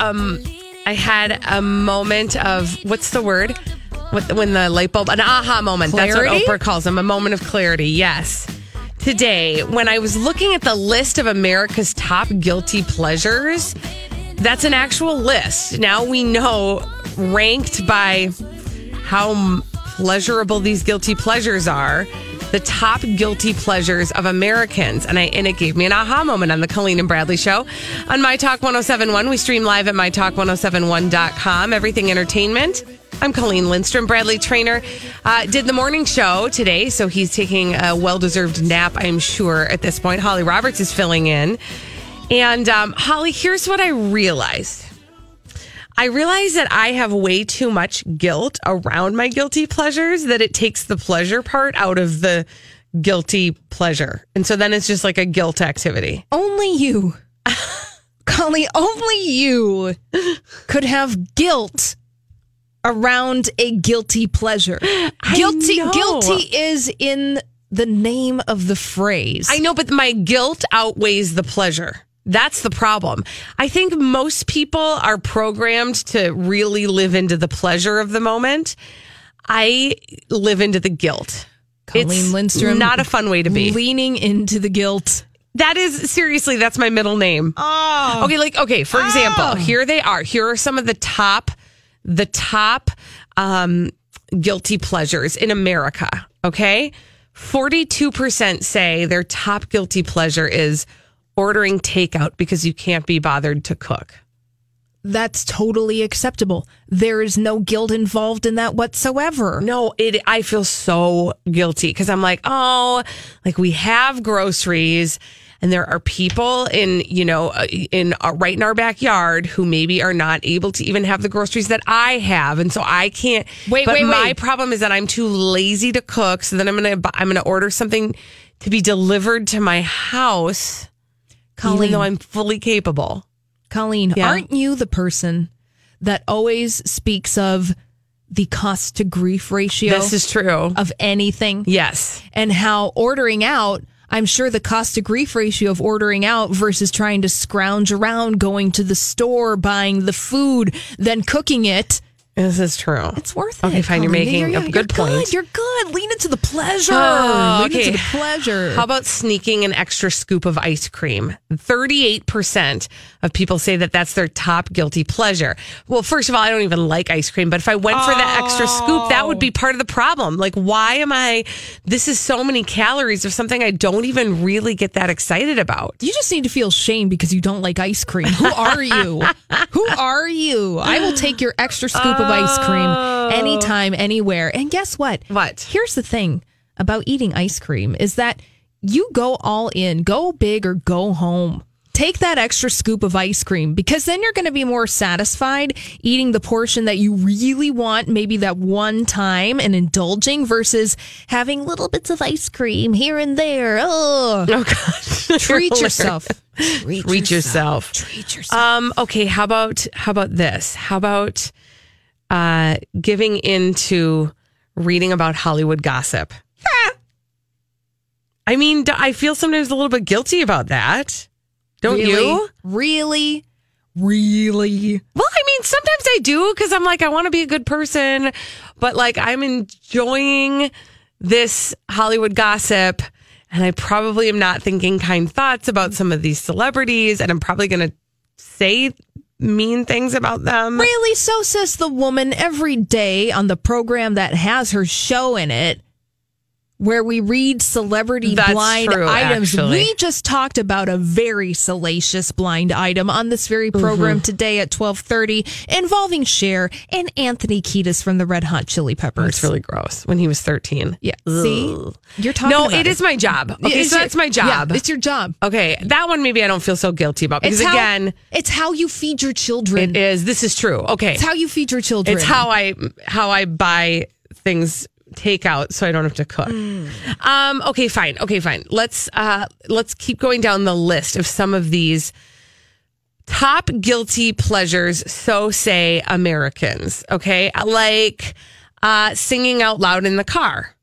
Um I had a moment of what's the word? When the light bulb an aha moment. Clarity? That's what Oprah calls them, a moment of clarity. Yes. Today, when I was looking at the list of America's top guilty pleasures, that's an actual list. Now we know ranked by how pleasurable these guilty pleasures are. The top guilty pleasures of Americans. And I and it gave me an aha moment on the Colleen and Bradley show. On My Talk 1071, we stream live at mytalk1071.com. Everything entertainment. I'm Colleen Lindstrom. Bradley Traynor uh, did the morning show today, so he's taking a well deserved nap, I'm sure, at this point. Holly Roberts is filling in. And um, Holly, here's what I realized. I realize that I have way too much guilt around my guilty pleasures that it takes the pleasure part out of the guilty pleasure. And so then it's just like a guilt activity. Only you, Colleen, only you could have guilt around a guilty pleasure. Guilty, know. guilty is in the name of the phrase. I know, but my guilt outweighs the pleasure. That's the problem. I think most people are programmed to really live into the pleasure of the moment. I live into the guilt. Colleen it's Lindstrom, not a fun way to be. leaning into the guilt. That is seriously, that's my middle name. Oh, Okay, like okay, for example, here they are. Here are some of the top the top um guilty pleasures in America, okay? 42% say their top guilty pleasure is ordering takeout because you can't be bothered to cook. that's totally acceptable. There is no guilt involved in that whatsoever. No, it I feel so guilty because I'm like, oh, like we have groceries and there are people in, you know, uh, in uh, right in our backyard who maybe are not able to even have the groceries that I have and so I can't Wait, but wait, my wait. problem is that I'm too lazy to cook, so then I'm going to I'm going to order something to be delivered to my house even Colleen. though I'm fully capable. Colleen, Yeah. aren't you the person that always speaks of the cost to grief ratio This is true. of anything Yes. and how ordering out? I'm sure the cost to grief ratio of ordering out versus trying to scrounge around, going to the store, buying the food, then cooking it. This is true. It's worth it. Okay, fine. You're Colleen. making You're- a you're good point. You're good. Lean into the pleasure. Oh, Lean okay. into the pleasure. How about sneaking an extra scoop of ice cream? 38% of people say that that's their top guilty pleasure. Well, first of all, I don't even like ice cream, but if I went for that extra scoop, that would be part of the problem. Like, why am I, this is so many calories of something I don't even really get that excited about. You just need to feel shame because you don't like ice cream. Who are you? Who are you? I will take your extra scoop of ice cream anytime, anywhere. And guess what? What? Here's the thing about eating ice cream is that you go all in, go big or go home. Take that extra scoop of ice cream because then you're going to be more satisfied eating the portion that you really want, maybe that one time and indulging versus having little bits of ice cream here and there. Oh, Oh, God. treat yourself. Treat, Treat yourself. Treat yourself. Um, okay, how about how about this? How about uh giving into reading about Hollywood gossip? I mean, I feel sometimes a little bit guilty about that. Don't really? you? Really? Really? Well, I mean, sometimes I do because I'm like, I want to be a good person, but like, I'm enjoying this Hollywood gossip, and I probably am not thinking kind thoughts about some of these celebrities, and I'm probably going to say mean things about them. Really? So says the woman every day on the program that has her show in it, where we read celebrity That's blind true, items. actually. We just talked about a very salacious blind item on this very program Mm-hmm. today at twelve thirty, involving Cher and Anthony Kiedis from the Red Hot Chili Peppers. It's really gross when he was 13. yeah. See, you're talking. No, about it is my job. Okay, It's so your- that's my job. Yeah, it's your job. okay, that one maybe I don't feel so guilty about because It's how, again, it's how you feed your children. it is. This is true. Okay, It's how you feed your children. It's how I how I buy things takeout so I don't have to cook. Um okay, fine. Okay, fine. Let's uh let's keep going down the list of some of these top guilty pleasures so say Americans, okay? Like uh singing out loud in the car.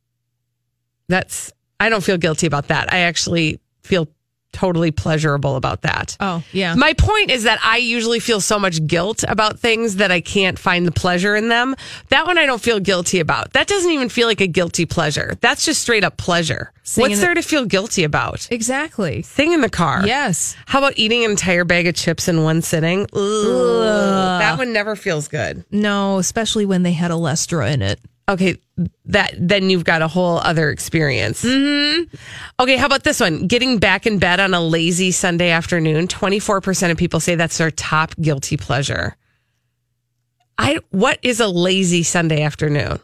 That's I don't feel guilty about that. I actually feel totally pleasurable about that. Oh yeah. My point is that I usually feel so much guilt about things that I can't find the pleasure in them. That one I don't feel guilty about. That doesn't even feel like a guilty pleasure. That's just straight up pleasure. Singing What's the- there to feel guilty about? exactly. Thing in the car. Yes. How about eating an entire bag of chips in one sitting? Ugh. That one never feels good. No, especially when they had Olestra in it. Okay, that then you've got a whole other experience. Mm-hmm. Okay, how about this one? Getting back in bed on a lazy Sunday afternoon. Twenty four percent of people say that's their top guilty pleasure. I what is a lazy Sunday afternoon?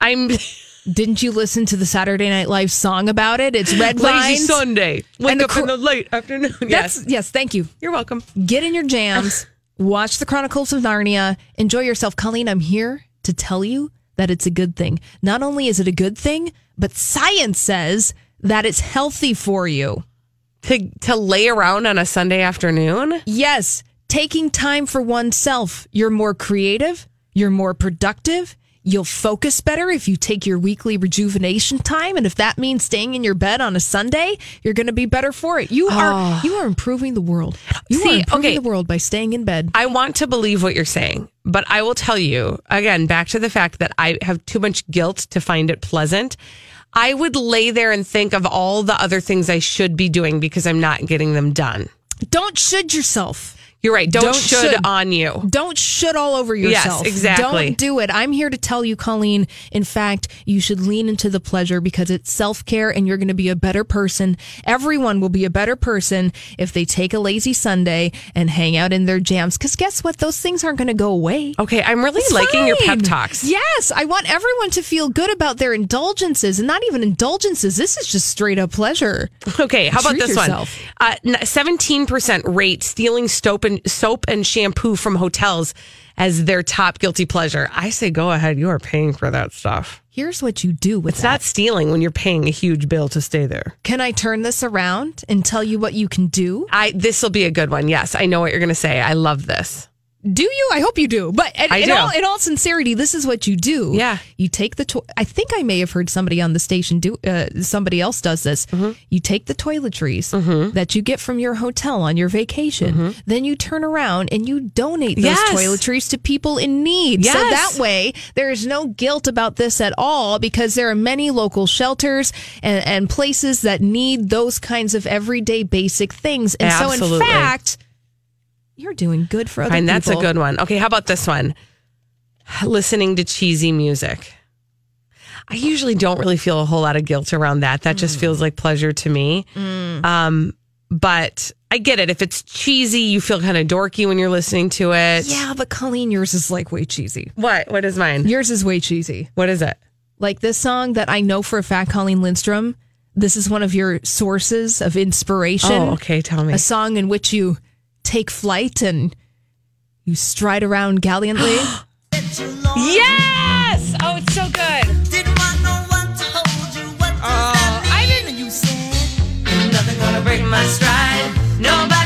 I'm Didn't you listen to the Saturday Night Live song about it? It's Red lazy Vines. Sunday. Wake And up in the late afternoon. yes, That's yes, thank you. you're welcome. Get in your jams, watch the Chronicles of Narnia, enjoy yourself. Colleen, I'm here to tell you that it's a good thing. Not only is it a good thing, but science says that it's healthy for you. To to lay around on a Sunday afternoon. Yes, taking time for oneself. You're more creative, you're more productive. You'll focus better if you take your weekly rejuvenation time and if that means staying in your bed on a Sunday, you're going to be better for it. You are ah. you are improving the world. You See, are improving okay. the world by staying in bed. I want to believe what you're saying, but I will tell you again, back to the fact that I have too much guilt to find it pleasant. I would lay there and think of all the other things I should be doing because I'm not getting them done. Don't should yourself. You're right. Don't, Don't should, should. on you. Don't shit all over yourself. Yes, exactly. Don't do it. I'm here to tell you, Colleen. In fact, you should lean into the pleasure because it's self care and you're going to be a better person. Everyone will be a better person if they take a lazy Sunday and hang out in their jams. Because guess what? Those things aren't going to go away. Okay, I'm really It's liking your pep talks. Yes, I want everyone to feel good about their indulgences and not even indulgences. This is just straight up pleasure. Okay, how about this yourself. one? Uh, Seventeen percent rate stealing soap and soap and shampoo from hotels as their top guilty pleasure. I say, go ahead. You are paying for that stuff. Here's what you do with It's that. not stealing when you're paying a huge bill to stay there. Can I turn this around and tell you what you can do? I this will be a good one. Yes, I know what you're going to say. I love this. Do you? I hope you do. But in, do. all in all sincerity, this is what you do. Yeah. You take the. To- I think I may have heard somebody on the station do. Uh, somebody else does this. Mm-hmm. You take the toiletries that you get from your hotel on your vacation. Then you turn around and you donate those Mm-hmm. Yes. toiletries to people in need. Yes. So that way, there is no guilt about this at all because there are many local shelters and, and places that need those kinds of everyday basic things. And so, in Absolutely. fact. You're doing good for other Fine, that's a good one. Okay, how about this one? Listening to cheesy music. I usually don't really feel a whole lot of guilt around that. That just feels like pleasure to me. Um, but I get it. If it's cheesy, you feel kind of dorky when you're listening to it. Yeah, but Colleen, yours is like way cheesy. What? What is mine? Yours is way cheesy. What is it? Like this song that I know for a fact, Colleen Lindstrom. This is one of your sources of inspiration. Oh, okay. Tell me. A song in which you take flight and you stride around gallantly. Yes! Oh, it's so good. Didn't want no one to hold you. What does that oh, I mean? You said nothing gonna break my stride. Nobody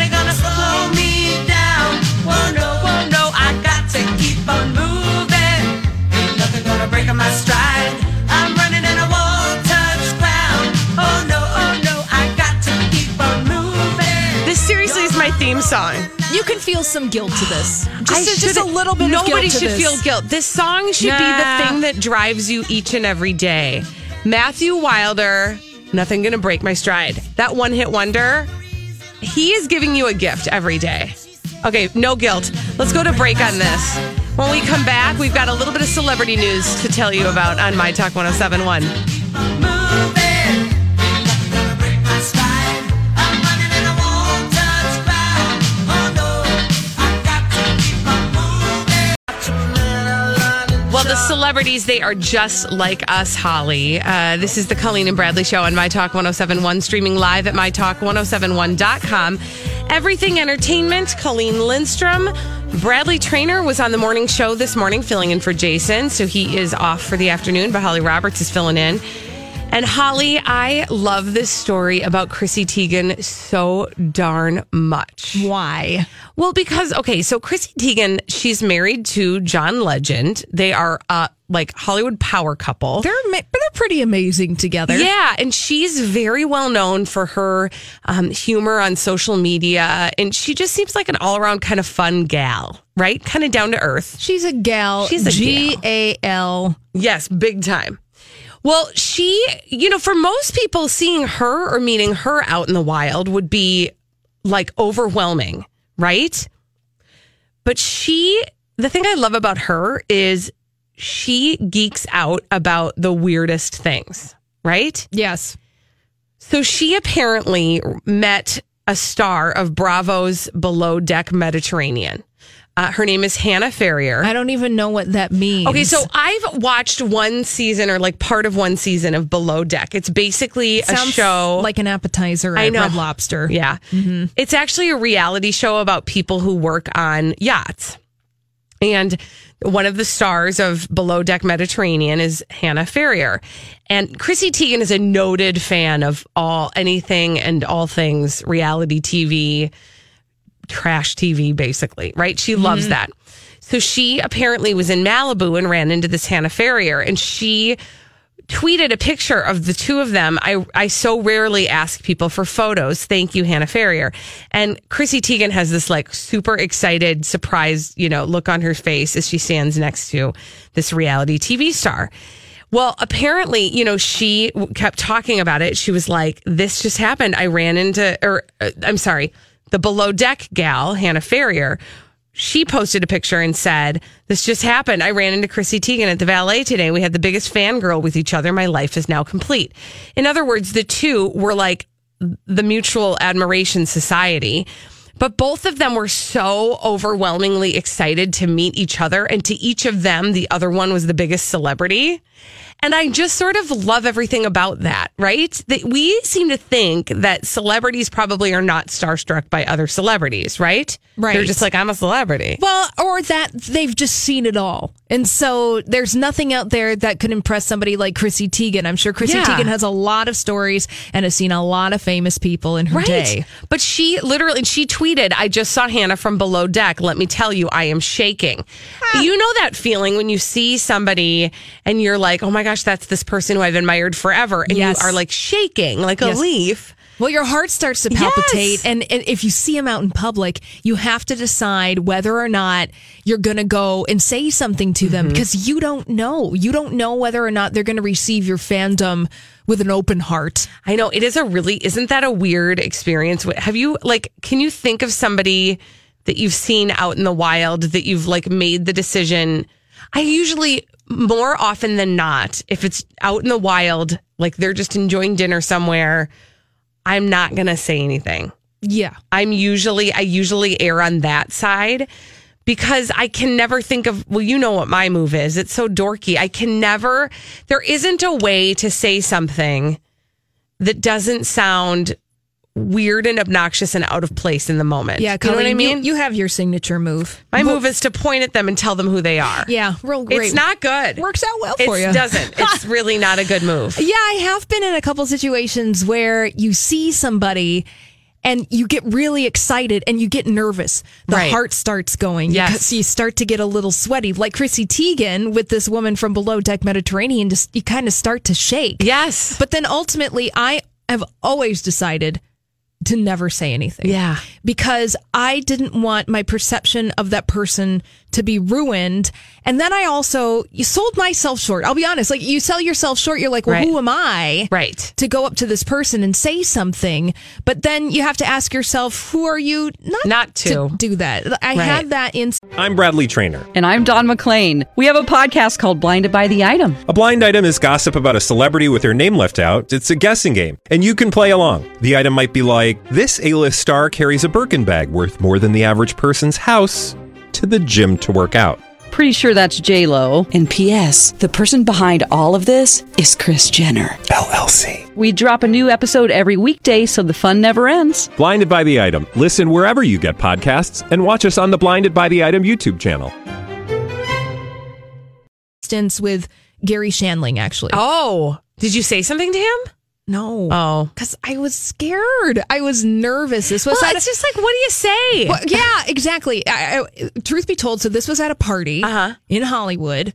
song. you can feel some guilt to this. Just, I just a little bit Nobody of guilt to should this. feel guilt. This song should Nah. be the thing that drives you each and every day. Matthew Wilder, nothing gonna break my stride. That one hit wonder. He is giving you a gift every day. Okay, no guilt. Let's go to break on this. When we come back, we've got a little bit of celebrity news to tell you about on My Talk 1071. The celebrities, they are just like us, Holly. Uh, this is the Colleen and Bradley Show on My Talk 1071, streaming live at MyTalk1071.com. Everything Entertainment, Colleen Lindstrom. Bradley Traynor was on the morning show this morning, filling in for Jason. So he is off for the afternoon, but Holly Roberts is filling in. And Holly, I love this story about Chrissy Teigen so darn much. Why? Well, because okay, so Chrissy Teigen, she's married to John Legend. They are uh like Hollywood power couple. They're they're pretty amazing together. yeah, and she's very well known for her um, humor on social media, and she just seems like an all around kind of fun gal, right? Kind of down to earth. She's a gal. She's a G A L. Yes, big time. Well, she, you know, for most people, seeing her or meeting her out in the wild would be like overwhelming, right? But she, the thing I love about her is she geeks out about the weirdest things, right? Yes. So she apparently met a star of Bravo's Below Deck Mediterranean. Uh, her name is Hannah Ferrier. I don't even know what that means. Okay, so I've watched one season or like part of one season of Below Deck. It's basically a show like an appetizer I know. Red Lobster. Yeah. It's actually a reality show about people who work on yachts. And one of the stars of Below Deck Mediterranean is Hannah Ferrier. And Chrissy Teigen is a noted fan of all anything and all things reality TV, trash TV, basically, right? She loves that. So she apparently was in Malibu and ran into this Hannah Ferrier and she tweeted a picture of the two of them. I, I so rarely ask people for photos. Thank you, Hannah Ferrier. And Chrissy Teigen has this like super excited, surprised, you know, look on her face as she stands next to this reality TV star. Well, apparently, you know, she kept talking about it. She was like, this just happened. I ran into, or uh, I'm sorry, the below deck gal, Hannah Ferrier, she posted a picture and said, This just happened. I ran into Chrissy Teigen at the valet today. We had the biggest fangirl with each other. My life is now complete. In other words, the two were like the mutual admiration society. But both of them were so overwhelmingly excited to meet each other. And to each of them, the other one was the biggest celebrity. And I just sort of love everything about that, right? That we seem to think that celebrities probably are not starstruck by other celebrities, right? Right. They're just like, I'm a celebrity. Well, or that they've just seen it all. And so there's nothing out there that could impress somebody like Chrissy Teigen. I'm sure Chrissy Yeah. Teigen has a lot of stories and has seen a lot of famous people in her Right. day. But she literally, she tweeted, I just saw Hannah from below deck. Let me tell you, I am shaking. Ah. You know that feeling when you see somebody and you're like, oh my gosh, that's this person who I've admired forever. And Yes. you are like shaking like a leaf. Well, your heart starts to palpitate. Yes. And, and if you see him out in public, you have to decide whether or not you're going to go and say something to Mm-hmm. them because you don't know. You don't know whether or not they're going to receive your fandom with an open heart. I know it is a really, isn't that a weird experience? Have you, like, can you think of somebody that you've seen out in the wild that you've like made the decision? I usually, more often than not, if it's out in the wild, like they're just enjoying dinner somewhere, I'm not going to say anything. Yeah. I'm usually, I usually err on that side because I can never think of, well, you know what my move is. It's so dorky. I can never, there isn't a way to say something that doesn't sound weird and obnoxious and out of place in the moment. Yeah. you know what I mean? You, you have your signature move. my move is to point at them and tell them who they are. Yeah. Real great. It's not good. Works out well for you. it doesn't. It's really not a good move. Yeah, I have been in a couple situations where you see somebody and you get really excited and you get nervous. The Right. heart starts going. Yes. Because you start to get a little sweaty. Like Chrissy Teigen with this woman from Below Deck Mediterranean, just you kind of start to shake. Yes. But then ultimately, I have always decided to never say anything. Yeah. Because I didn't want my perception of that person to be ruined. And then I also you sold myself short. I'll be honest. Like you sell yourself short, you're like, well, Right. who am I? Right. To go up to this person and say something. But then you have to ask yourself, who are you not, Not to. do that? I Right. had that in I'm Bradley Traynor. And I'm Don McClain. We have a podcast called Blinded by the Item. A blind item is gossip about a celebrity with their name left out. It's a guessing game, and you can play along. The item might be like this: A-list star carries a Birkin bag worth more than the average person's house to the gym to work out. Pretty sure that's J Lo. And P.S. The person behind all of this is Chris Jenner. LLC. We drop a new episode every weekday, so the fun never ends. Blinded by the item. Listen wherever you get podcasts, and watch us on the Blinded by the Item YouTube channel. instance with Garry Shandling, actually. Oh, did you say something to him? No. Oh. Because I was scared. I was nervous. This was Well, at it's a- just like, what do you say? Well, yeah, exactly. I, I, truth be told, so this was at a party Uh-huh. in Hollywood,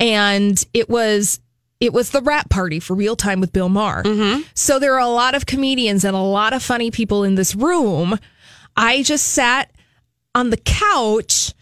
and it was it was the wrap party for Real Time with Bill Maher. Mm-hmm. So there are a lot of comedians and a lot of funny people in this room. I just sat on the couch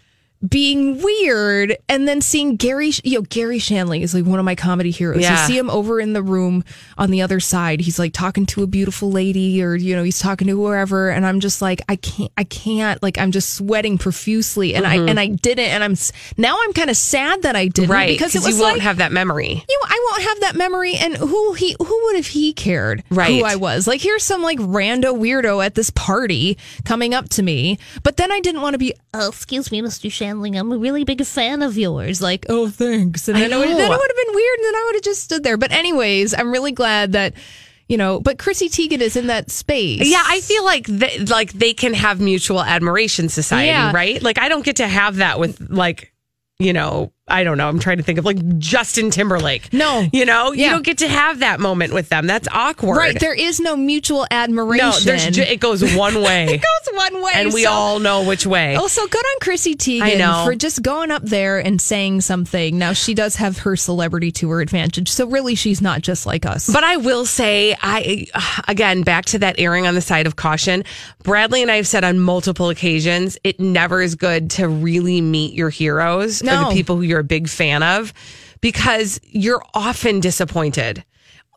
being weird and then seeing Garry you know Garry Shandling is like one of my comedy heroes. Yeah. You see him over in the room on the other side. He's like talking to a beautiful lady or you know he's talking to whoever and I'm just like I can't I can't like I'm just sweating profusely and I and I didn't and I'm now I'm kind of sad that I didn't Mm-hmm. right. because it was you won't like have that memory. you know, I won't have that memory. And who he who would have he cared Right. who I was? Like here's some like rando weirdo at this party coming up to me. But then I didn't want to be, oh, excuse me, Mr. Shandling, I'm a really big fan of yours. Like, oh thanks. And I then it, would, then it would have been weird, and then I would have just stood there. But anyways, I'm really glad that you know. But Chrissy Teigen is in that space. Yeah, I feel like they, like they can have mutual admiration society, Yeah. right? Like I don't get to have that with like, you know, I don't know. I'm trying to think of like Justin Timberlake. No. you know, you don't get to have that moment with them. That's awkward. right. There is no mutual admiration. no, there's ju- it goes one way, it goes one way, and we so- all know which way. Oh, so good on Chrissy Teigen for just going up there and saying something. Now she does have her celebrity to her advantage, so really she's not just like us. But I will say, I again back to that erring on the side of caution. Bradley and I have said on multiple occasions, it never is good to really meet your heroes or No. the people who you're a big fan of, because you're often disappointed.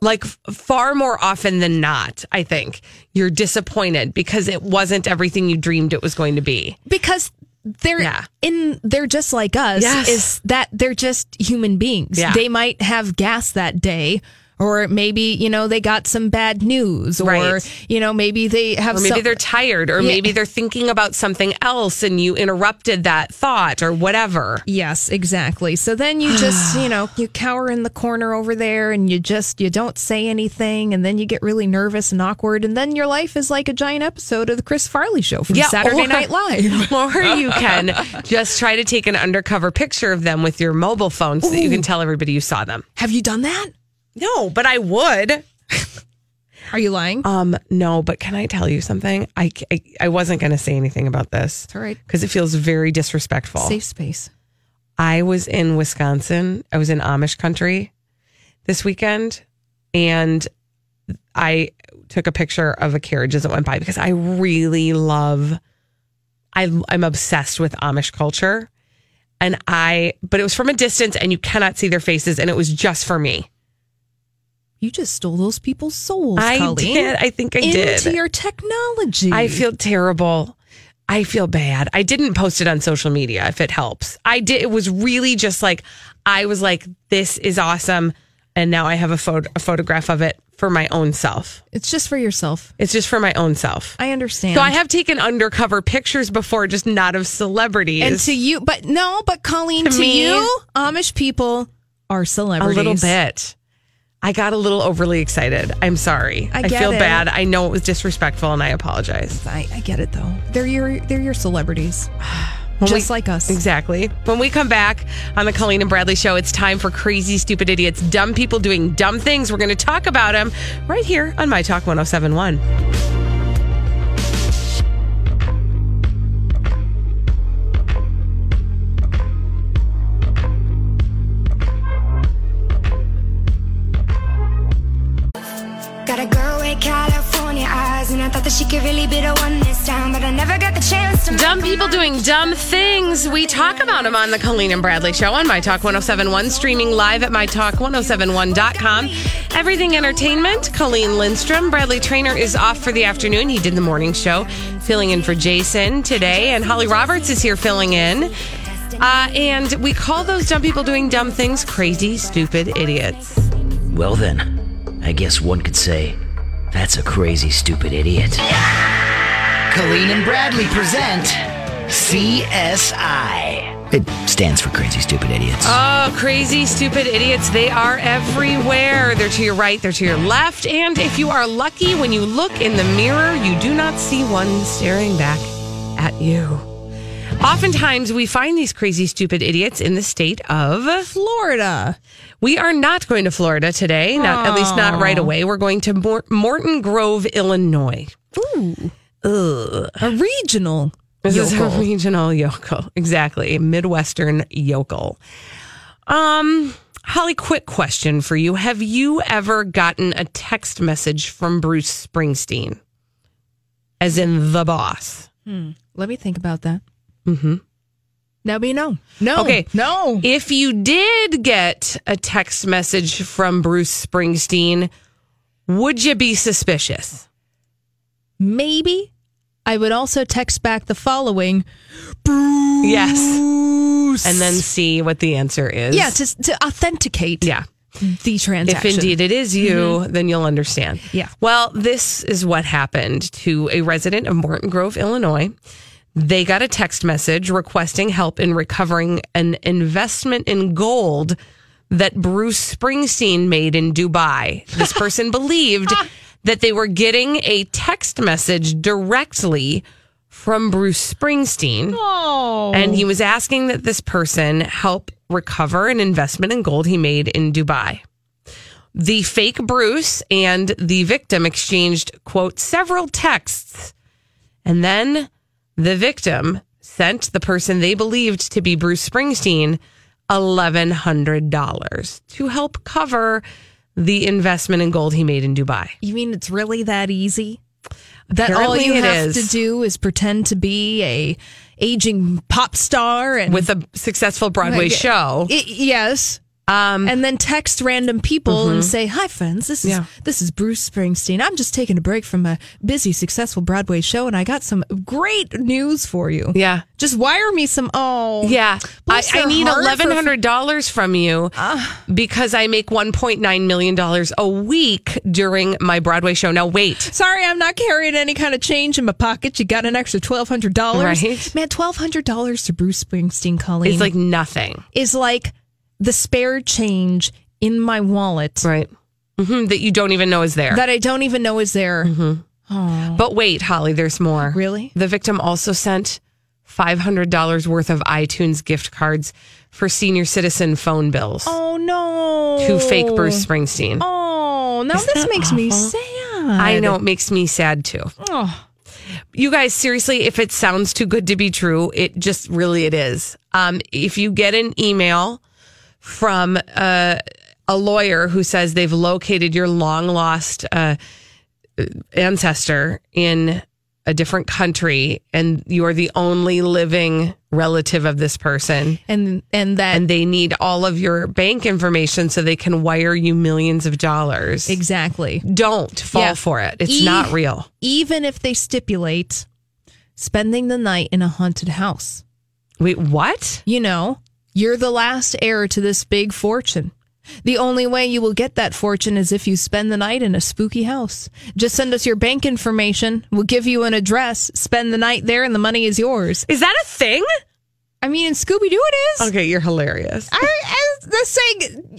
Like far more often than not, I think you're disappointed because it wasn't everything you dreamed it was going to be. because they're Yeah. in they're just like us Yes. is that they're just human beings. Yeah. They might have gas that day. Or maybe, you know, they got some bad news. Or, Right. you know, maybe they have Or maybe some, they're tired, or Yeah. maybe they're thinking about something else and you interrupted that thought or whatever. Yes, exactly. So then you just, you know, you cower in the corner over there and you just you don't say anything and then you get really nervous and awkward and then your life is like a giant episode of the Chris Farley show from Saturday or- Night Live. Or you can just try to take an undercover picture of them with your mobile phone so that you can tell everybody you saw them. Have you done that? No, but I would. Are you lying? Um, no, but can I tell you something? I, I, I wasn't going to say anything about this. It's all right. Because it feels very disrespectful. Safe space. I was in Wisconsin. I was in Amish country this weekend and I took a picture of a carriage as it went by because I really love I I'm obsessed with Amish culture. And I but it was from a distance and you cannot see their faces and it was just for me. You just stole those people's souls, I Colleen. did. I think I into did. your technology. I feel terrible. I feel bad. I didn't post it on social media if it helps. I did it was really just like I was like this is awesome and now I have a photo a photograph of it for my own self. it's just for yourself. It's just for my own self. I understand. So I have taken undercover pictures before just not of celebrities. and to you, but no, but Colleen, To to, me- you, Amish people are celebrities. a little bit. I got a little overly excited. I'm sorry. I I, feel it. bad. I know it was disrespectful and I apologize. I, I get it though. They're your they're your celebrities, When just we- like us. Exactly. When we come back on the Colleen and Bradley show, it's time for crazy, stupid idiots, dumb people doing dumb things. We're going to talk about them right here on My Talk 1071. California eyes, and I thought that she could really be the one this time, but I never got the chance to Dumb people doing dumb things. We talk about them on the Colleen and Bradley Show on My Talk 1071, streaming live at MyTalk1071.com. Everything Entertainment, Colleen Lindstrom. Bradley Traynor is off for the afternoon. He did the morning show, filling in for Jason today. And Holly Roberts is here filling in. Uh, and we call those dumb people doing dumb things crazy, stupid idiots. Well, then, I guess one could say that's a crazy, stupid idiot. Yeah! Colleen and Bradley present CSI. It stands for Crazy Stupid Idiots. Oh, crazy, stupid idiots. They are everywhere. They're to your right, they're to your left. And if you are lucky, when you look in the mirror, you do not see one staring back at you. Oftentimes, we find these crazy, stupid idiots in the state of Florida. We are not going to Florida today, not at least not right away. We're going to Mor- Morton Grove, Illinois. Ooh. A regional. This is a yokel. regional yokel, exactly, a Midwestern yokel. Um, Holly, quick question for you: Have you ever gotten a text message from Bruce Springsteen, as in the boss? Let me think about that. Mm-hmm. Now be no. No. Okay. No. If you did get a text message from Bruce Springsteen, would you be suspicious? Maybe I would also text back the following. Yes, Bruce. and then see what the answer is. yeah, to, to authenticate yeah. the transaction. If indeed it is you, then you'll understand. Yeah. Well, this is what happened to a resident of Morton Grove, Illinois. They got a text message requesting help in recovering an investment in gold that Bruce Springsteen made in Dubai. This person believed that they were getting a text message directly from Bruce Springsteen. Oh. And he was asking that this person help recover an investment in gold he made in Dubai. The fake Bruce and the victim exchanged, quote, several texts. And then the victim sent the person they believed to be Bruce Springsteen $1,100 to help cover the investment in gold he made in Dubai. You mean it's really that easy? That all you have is. to do is pretend to be a aging pop star and With a successful Broadway Like, show. I- yes. Um, and then text random people and say, "Hi, friends. This is Yeah. this is Bruce Springsteen. I'm just taking a break from a busy, successful Broadway show, and I got some great news for you. yeah. Just wire me some. Oh, Yeah, I, I need eleven hundred dollars from you because I make one point nine million dollars a week during my Broadway show. Now wait, Sorry, I'm not carrying any kind of change in my pocket. You got an extra twelve hundred dollars, Right. Man, twelve hundred dollars to Bruce Springsteen, Colleen, it's like nothing, is like the spare change in my wallet right? hmm that you don't even know is there. that I don't even know is there. but wait, Holly, there's more. Really? The victim also sent five hundred dollars worth of iTunes gift cards for senior citizen phone bills Oh no! to fake Bruce Springsteen. Oh, now this makes me sad. I know it makes me sad too. Oh. You guys, seriously, if it sounds too good to be true, it just really it is. Um, if you get an email from uh, a lawyer who says they've located your long lost uh, ancestor in a different country and you are the only living relative of this person And and that and they need all of your bank information so they can wire you millions of dollars. exactly. Don't fall Yeah. for it. It's E- not real. Even if they stipulate spending the night in a haunted house, Wait, what? you know, you're the last heir to this big fortune. The only way you will get that fortune is if you spend the night in a spooky house. Just send us your bank information. We'll give you an address. Spend the night there, and the money is yours. Is that a thing? I mean, in Scooby Doo, it is. Okay, you're hilarious. I, I, the saying,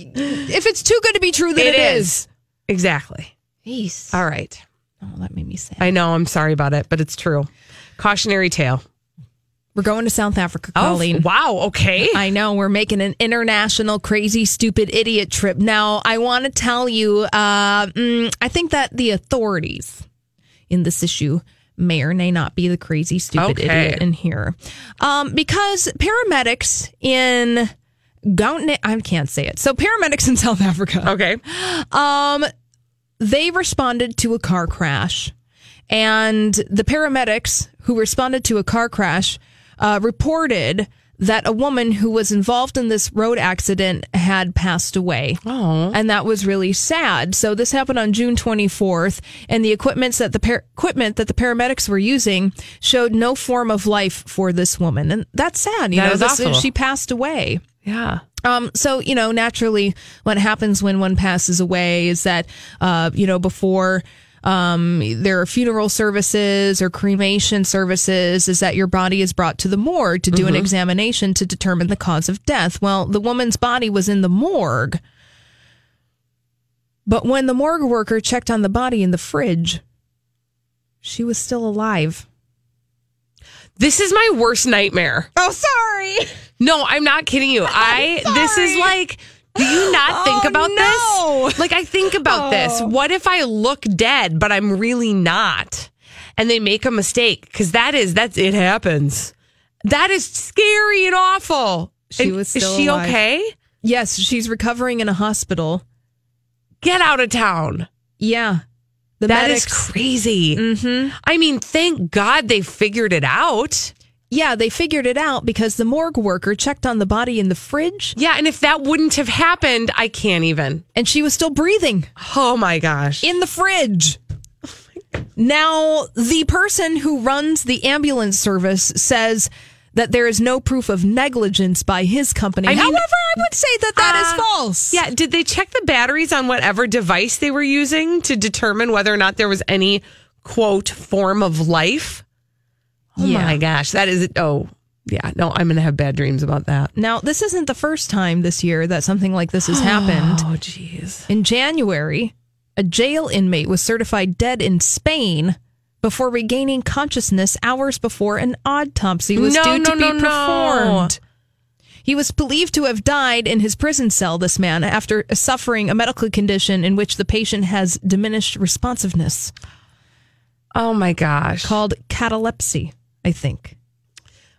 if it's too good to be true, then It it is. is. Exactly. Jeez. All right. Oh, that made me sad. I know. I'm sorry about it, but it's true. Cautionary tale. We're going to South Africa, Colleen. Oh, wow. Okay. I know we're making an international crazy stupid idiot trip. Now, I want to tell you, uh, mm, I think that the authorities in this issue may or may not be the crazy stupid Okay. idiot in here, um, because paramedics in Gauteng, I can't say it. So paramedics in South Africa, Okay. um, they responded to a car crash. And the paramedics who responded to a car crash uh, reported that a woman who was involved in this road accident had passed away. Oh. And that was really sad. So this happened on June 24th, and the equipment that the par- equipment that the paramedics were using showed no form of life for this woman, and that's sad. You That know, is this- awful. she passed away. Yeah. Um, so you know, naturally, what happens when one passes away is that, uh, you know, before um, there are funeral services or cremation services, is that your body is brought to the morgue to do an examination to determine the cause of death. Well, the woman's body was in the morgue, but when the morgue worker checked on the body in the fridge, she was still alive. This is my worst nightmare. Oh, sorry. No, I'm not kidding you. I this is like do you not think Oh, about no. Oh. this? Like I think about this. What if I look dead but I'm really not? And they make a mistake cuz that is that's it happens. That is scary and awful. She And was still Is she alive. okay? Yes, she's recovering in a hospital. Get out of town. Yeah. The That is medics- crazy. Mm-hmm. I mean, thank God they figured it out. Yeah, they figured it out because the morgue worker checked on the body in the fridge Yeah, and if that wouldn't have happened, I can't even. and she was still breathing Oh my gosh. in the fridge. Now, the person who runs the ambulance service says that there is no proof of negligence by his company. I mean, However, I would say that that is uh, false. Yeah, did they check the batteries on whatever device they were using to determine whether or not there was any quote form of life? Oh Yeah. my gosh, that is oh yeah, no, I'm gonna have bad dreams about that. Now, this isn't the first time this year that something like this has oh, happened. Oh jeez. In January, a jail inmate was certified dead in Spain before regaining consciousness hours before an autopsy was No, due no, to be no, no. performed. He was believed to have died in his prison cell, this man, after suffering a medical condition in which the patient has diminished responsiveness Oh my gosh. called catalepsy, I think.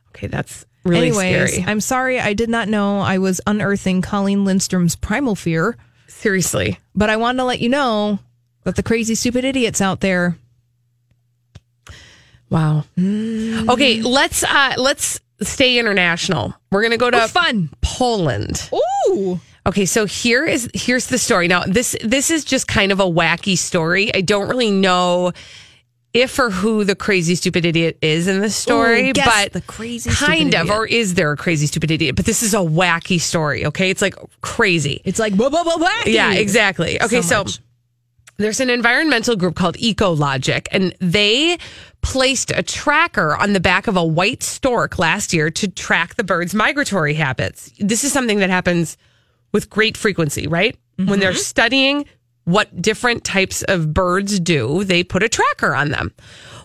Okay, that's really Anyways, scary. I'm sorry I did not know I was unearthing Colleen Lindstrom's primal fear, Seriously. but I wanted to let you know that the crazy, stupid idiots out there Wow. Okay, let's uh let's stay international. We're gonna go to Oh, fun. Poland. Ooh. Okay, so here is here's the story. Now this this is just kind of a wacky story. I don't really know if or who the crazy stupid idiot is in this story, Ooh, but the crazy, stupid kind of, idiot. or is there a crazy stupid idiot? But this is a wacky story. Okay, it's like crazy. It's like blah blah blah blah. Yeah, exactly. Okay, so, much. there's an environmental group called EcoLogic, and they placed a tracker on the back of a white stork last year to track the bird's migratory habits. This is something that happens with great frequency, right? When they're mm-hmm. studying what different types of birds do, they put a tracker on them.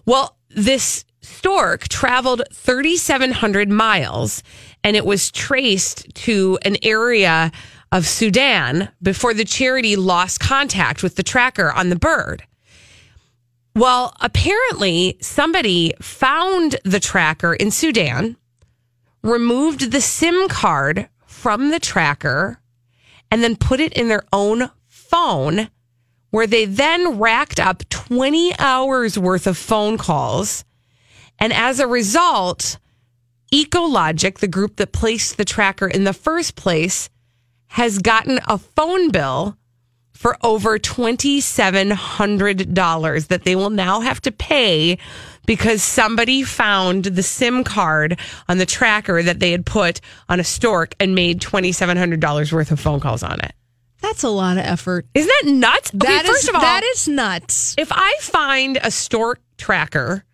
Well, this stork traveled 3,700 miles and it was traced to an area of Sudan before the charity lost contact with the tracker on the bird. Well, apparently somebody found the tracker in Sudan, removed the SIM card from the tracker, and then put it in their own phone, where they then racked up 20 hours worth of phone calls. And as a result, Ecologic, the group that placed the tracker in the first place, has gotten a phone bill for over $2,700 that they will now have to pay because somebody found the SIM card on the tracker that they had put on a stork and made $2,700 worth of phone calls on it. That's a lot of effort. Isn't that nuts? Okay, That is first of all, that is nuts. if I find a stork tracker,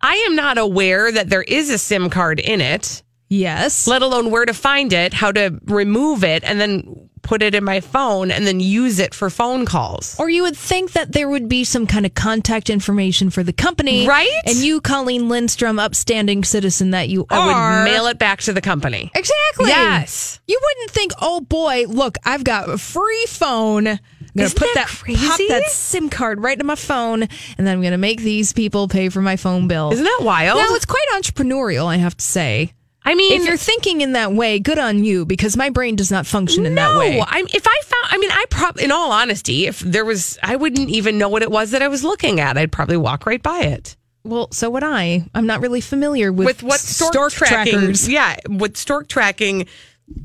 I am not aware that there is a SIM card in it, Yes. let alone where to find it, how to remove it, and then put it in my phone and then use it for phone calls. Or you would think that there would be some kind of contact information for the company. Right? And you, Colleen Lindstrom, upstanding citizen that you I are. would mail it back to the company. Exactly. Yes. You wouldn't think, oh boy, look, I've got a free phone. I'm gonna Isn't put that crazy? pop that SIM card right in my phone, and then I'm gonna make these people pay for my phone bill. Isn't that wild? No, it's quite entrepreneurial, I have to say. I mean, if you're thinking in that way, good on you because my brain does not function in that way. No, I'm if I found I mean I probably in all honesty, if there was I wouldn't even know what it was that I was looking at. I'd probably walk right by it. Well, so would I. I'm not really familiar with, With what stork, stork tracking trackers. Yeah, what stork tracking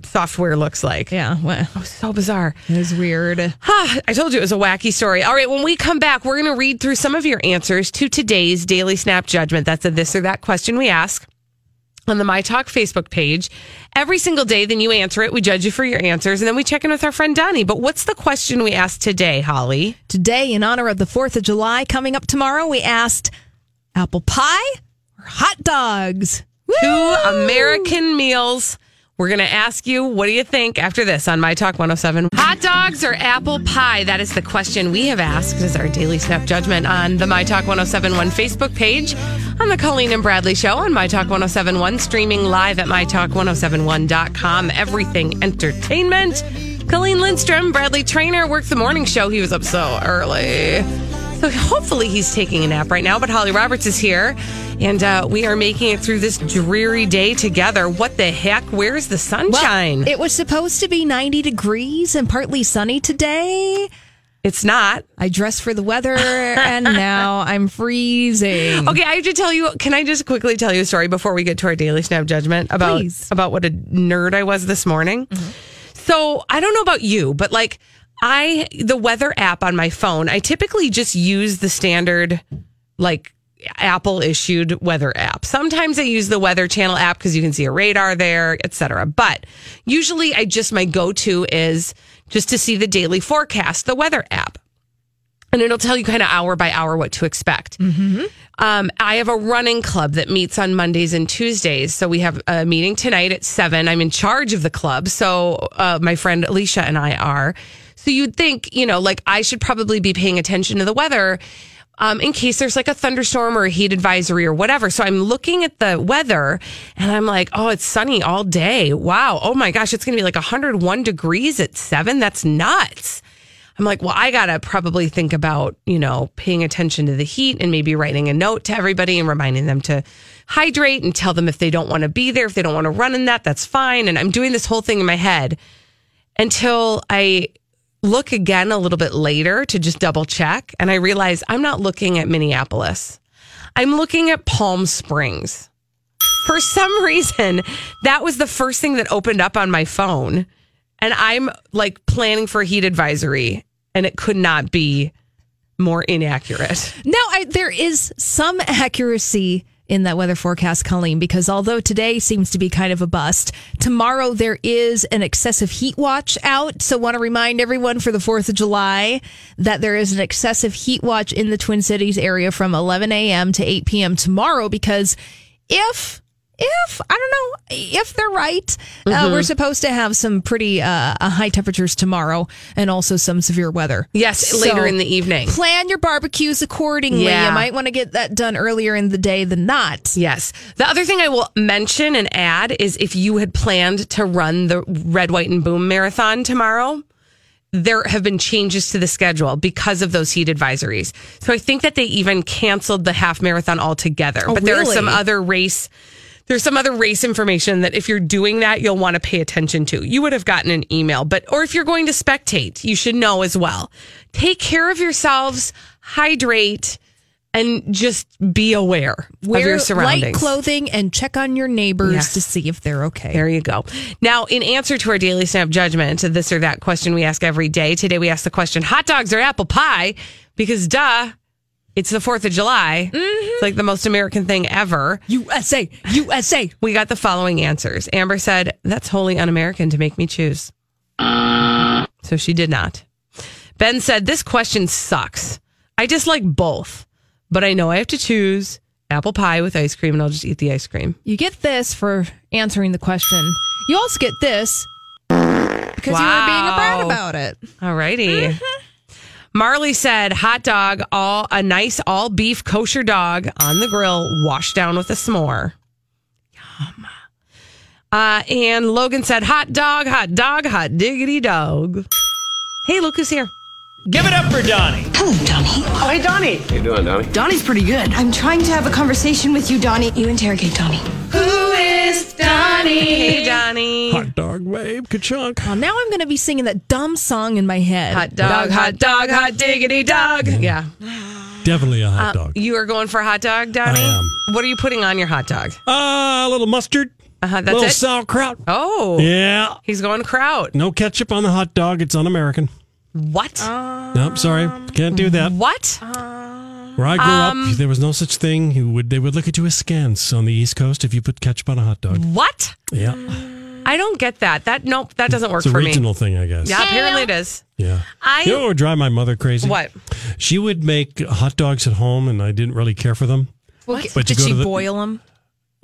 software looks like. Yeah, well, Oh, so bizarre. it was weird. Huh, I told you it was a wacky story. All right, when we come back, we're going to read through some of your answers to today's Daily Snap Judgment. That's a this or that question we ask on the My Talk Facebook page. Every single day, then you answer it. We judge you for your answers, and then we check in with our friend Donnie. But what's the question we asked today, Holly? Today, in honor of the 4th of July coming up tomorrow, we asked apple pie or hot dogs? Two American meals. We're going to ask you, what do you think after this on My Talk 107? Hot dogs or apple pie? That is the question we have asked as our daily snap judgment on the My Talk 1071 Facebook page, on the Colleen and Bradley Show on My Talk 1071, streaming live at MyTalk1071.com. Everything entertainment. Colleen Lindstrom, Bradley Traynor, worked the morning show. He was up so early. So hopefully he's taking a nap right now. But Holly Roberts is here, and uh, we are making it through this dreary day together. What the heck? Where's the sunshine? Well, it was supposed to be 90 degrees and partly sunny today. it's not. I dress for the weather and now I'm freezing. Okay, I have to tell you. Can I just quickly tell you a story before we get to our daily snap judgment about Please. about what a nerd I was this morning? So I don't know about you, but like I, the weather app on my phone, I typically just use the standard like Apple issued weather app. Sometimes I use the Weather Channel app because you can see a radar there, etc. But usually, I just my go to is just to see the daily forecast, the weather app and it'll tell you kind of hour by hour what to expect. Um, I have a running club that meets on Mondays and Tuesdays. So we have a meeting tonight at seven. I'm in charge of the club. So uh, my friend Alicia and I are. So you'd think, you know, like I should probably be paying attention to the weather. Um, in case there's like a thunderstorm or a heat advisory or whatever. So I'm looking at the weather and I'm like, oh, it's sunny all day. Wow. Oh my gosh, it's going to be like 101 degrees at seven. That's nuts. I'm like, well, I got to probably think about, you know, paying attention to the heat and maybe writing a note to everybody and reminding them to hydrate and tell them if they don't want to be there, if they don't want to run in that, that's fine. And I'm doing this whole thing in my head until I look again a little bit later to just double check. And I realize I'm not looking at Minneapolis, I'm looking at Palm Springs. For some reason, that was the first thing that opened up on my phone. And I'm like planning for a heat advisory, and it could not be more inaccurate. Now, I, there is some accuracy in that weather forecast, Colleen, because although today seems to be kind of a bust, tomorrow there is an excessive heat watch out. So, want to remind everyone for the 4th of July that there is an excessive heat watch in the Twin Cities area from 11 a.m. to 8 p.m. tomorrow because if if I don't know if they're right, uh, we're supposed to have some pretty uh, uh, high temperatures tomorrow and also some severe weather. Yes, later in the evening. Plan your barbecues accordingly. Yeah. You might want to get that done earlier in the day than not. Yes. The other thing I will mention and add is if you had planned to run the Red, White, and Boom marathon tomorrow, there have been changes to the schedule because of those heat advisories. So I think that they even canceled the half marathon altogether. Oh, but there are some other race. There's some other race information that if you're doing that, you'll want to pay attention to. You would have gotten an email, but, or if you're going to spectate, you should know as well. Take care of yourselves, hydrate, and just be aware of Wear your surroundings. light clothing and check on your neighbors Yes. to see if they're okay. There you go. Now, in answer to our daily snap judgment, this or that question we ask every day, today we ask the question hot dogs or apple pie? Because duh, it's the 4th of July. Mm-hmm. It's like the most American thing ever. USA, USA. We got the following answers. Amber said, That's wholly un American to make me choose. So she did not. Ben said, This question sucks. I dislike both, but I know I have to choose apple pie with ice cream and I'll just eat the ice cream. You get this for answering the question. You also get this because you were being a brat about it. All righty. Mm-hmm. Marley said, hot dog, all a nice all beef kosher dog on the grill, washed down with a s'more. Yum. Uh, and Logan said, hot dog, hot dog, hot diggity dog. Hey, look who's here. Give it up for Donnie. Hello, Donnie. Oh, hey, Donnie. How you doing, Donnie? Donnie's pretty good. I'm trying to have a conversation with you, Donnie. You interrogate Donnie. Who is Donnie. Hey, Donnie. Hot dog, babe, ka-chunk. Oh, now I'm going to be singing that dumb song in my head. Hot dog, hot dog, hot diggity dog. Yeah. Definitely a hot Uh, dog. You are going for a hot dog, Donnie? I am. What are you putting on your hot dog? Uh, a little mustard, Uh-huh, a that's little it. sauerkraut. Oh. Yeah. He's going kraut. No ketchup on the hot dog. It's un-American. What? nope, sorry. Can't do that. what? Where I grew Um, up, there was no such thing. You would They would look at you askance on the East Coast if you put ketchup on a hot dog. What? Yeah. I don't get that. That nope, that doesn't work It's a for regional me. thing, I guess. Yeah, apparently it is. Yeah. I You know what would drive my mother crazy? what? She would make hot dogs at home, and I didn't really care for them. What? But you Did go she to the- boil them?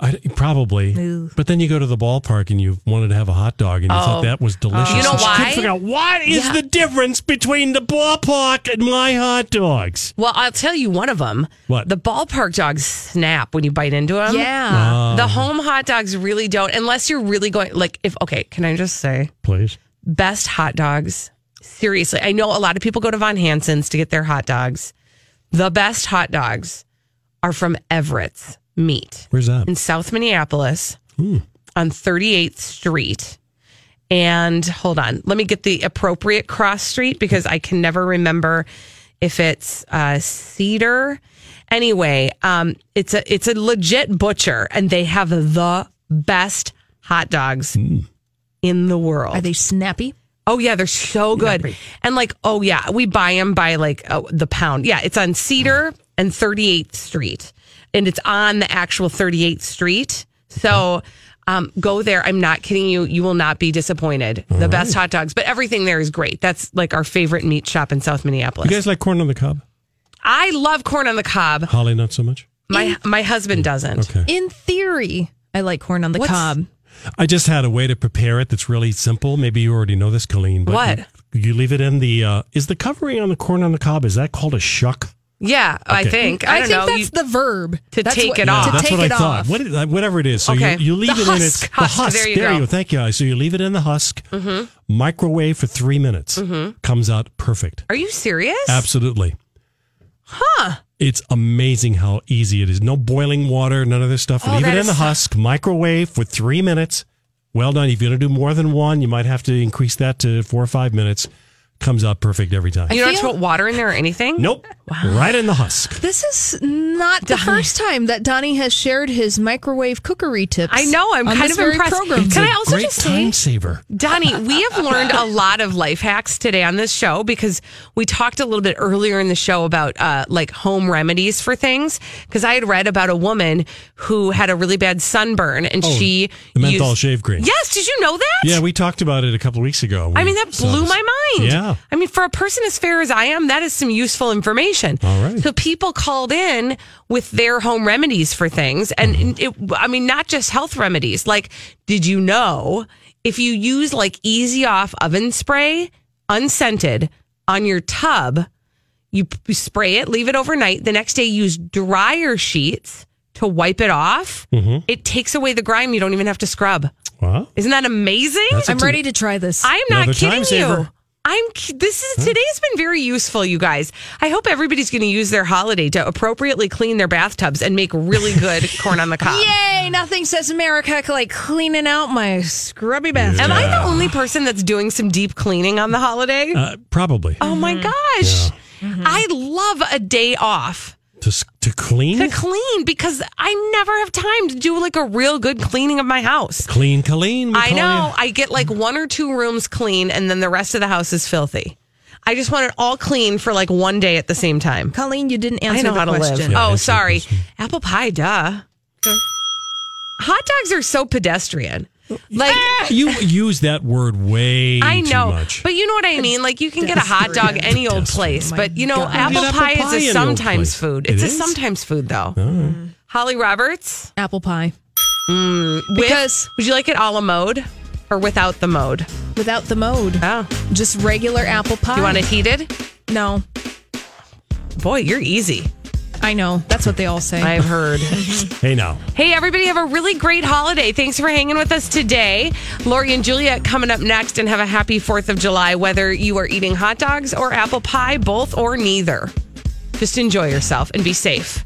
I, probably. Ooh. But then you go to the ballpark and you wanted to have a hot dog and you Oh. thought that was oh. delicious. You know And she couldn't why? figure out what is Yeah. the difference between the ballpark and my hot dogs. Well, I'll tell you one of them. What? The ballpark dogs snap when you bite into them. Yeah. Oh. The home hot dogs really don't, unless you're really going, like, if, okay, can I just say, Please. best hot dogs? Seriously, I know a lot of people go to Von Hanson's to get their hot dogs. The best hot dogs are from Everett's Meat Where's that? in South Minneapolis on 38th Street. And hold on, let me get the appropriate cross street because I can never remember if it's uh, Cedar. Anyway, um, it's a it's a legit butcher, and they have the best hot dogs in the world. Are they snappy? Oh yeah, they're so good. And like, oh yeah, we buy them by like uh, the pound. Yeah, it's on Cedar and 38th Street, and it's on the actual 38th Street. So um, go there. I'm not kidding you. You will not be disappointed. the best hot dogs, but everything there is great. That's like our favorite meat shop in South Minneapolis. You guys like corn on the cob? I love corn on the cob. Holly, not so much. My my husband doesn't. Okay. In theory, I like corn on the What's- cob. I just had a way to prepare it that's really simple. Maybe you already know this, Colleen. But What? You, you leave it in the. Uh, is the covering on the corn on the cob? Is that called a shuck? Yeah, I think. I, I, don't think know. that's You- the verb to That's take what- it to off. that's take what it I thought. off. What it- uh, whatever it is. So Okay. you, you leave The it in husk, its husk. the husk. There you go. go. Thank you. So you leave it in the husk. Microwave for three minutes. Comes out perfect. Are you serious? Absolutely. Huh. It's amazing how easy it is. No boiling water, none of this stuff. Oh, Leave it in is the so- husk, microwave for three minutes. Well done. If you're going to do more than one, you might have to increase that to four or five minutes. Comes out perfect every time. You don't have to put water in there or anything. Nope. Right in the husk. This is not the first time that Donnie has shared his microwave cookery tips. I know. I'm kind of very impressed. Program. Can I a also great just time say, saver. Donnie, we have learned a lot of life hacks today on this show because we talked a little bit earlier in the show about uh, like home remedies for things. Because I had read about a woman who had a really bad sunburn and Oh, she the menthol used- shave cream. Yes, did you know that? Yeah, we talked about it a couple of weeks ago. I mean, that blew this. my mind. Yeah. I mean, for a person as fair as I am, that is some useful information. All right. So people called in with their home remedies for things. And Mm-hmm. it, I mean, not just health remedies. Like, did you know if you use like easy off oven spray, unscented, on your tub, you p- spray it, leave it overnight. The next day, use dryer sheets to wipe it off. Mm-hmm. It takes away the grime. You don't even have to scrub. Wow. Isn't that amazing? That's a I'm ready to try this. I'm not Another time kidding saver. you. I'm this is today's been very useful, you guys. I hope everybody's going to use their holiday to appropriately clean their bathtubs and make really good corn on the cob. Yay! Nothing says America like cleaning out my scrubby bathroom. Am I the only person that's doing some deep cleaning on the holiday? Uh, probably. oh my gosh. I love a day off To, to clean? to clean because I never have time to do like a real good cleaning of my house. Clean, Colleen. we I know. you. I get like one or two rooms clean and then the rest of the house is filthy. I just want it all clean for like one day at the same time. Colleen, you didn't answer I know the how to question. live. Yeah, oh, sorry. Apple pie, duh. Hot dogs are so pedestrian. Like ah, You use that word way I too know, much. but you know what I mean. Like you can get a hot dog any old place, oh but you know, God. apple apple pie pie is a sometimes place. food. It It's a sometimes food though. Holly Roberts, Apple pie. Mm, with- Because- would you like it a la mode or without the mode? Without the mode. Oh, Just regular apple pie. you want it heated? No. Boy, you're easy. I know. That's what they all say. I've heard. hey, now. Hey, everybody, have a really great holiday. Thanks for hanging with us today. Lori and Juliet coming up next and have a happy 4th of July, whether you are eating hot dogs or apple pie, both or neither. Just enjoy yourself and be safe.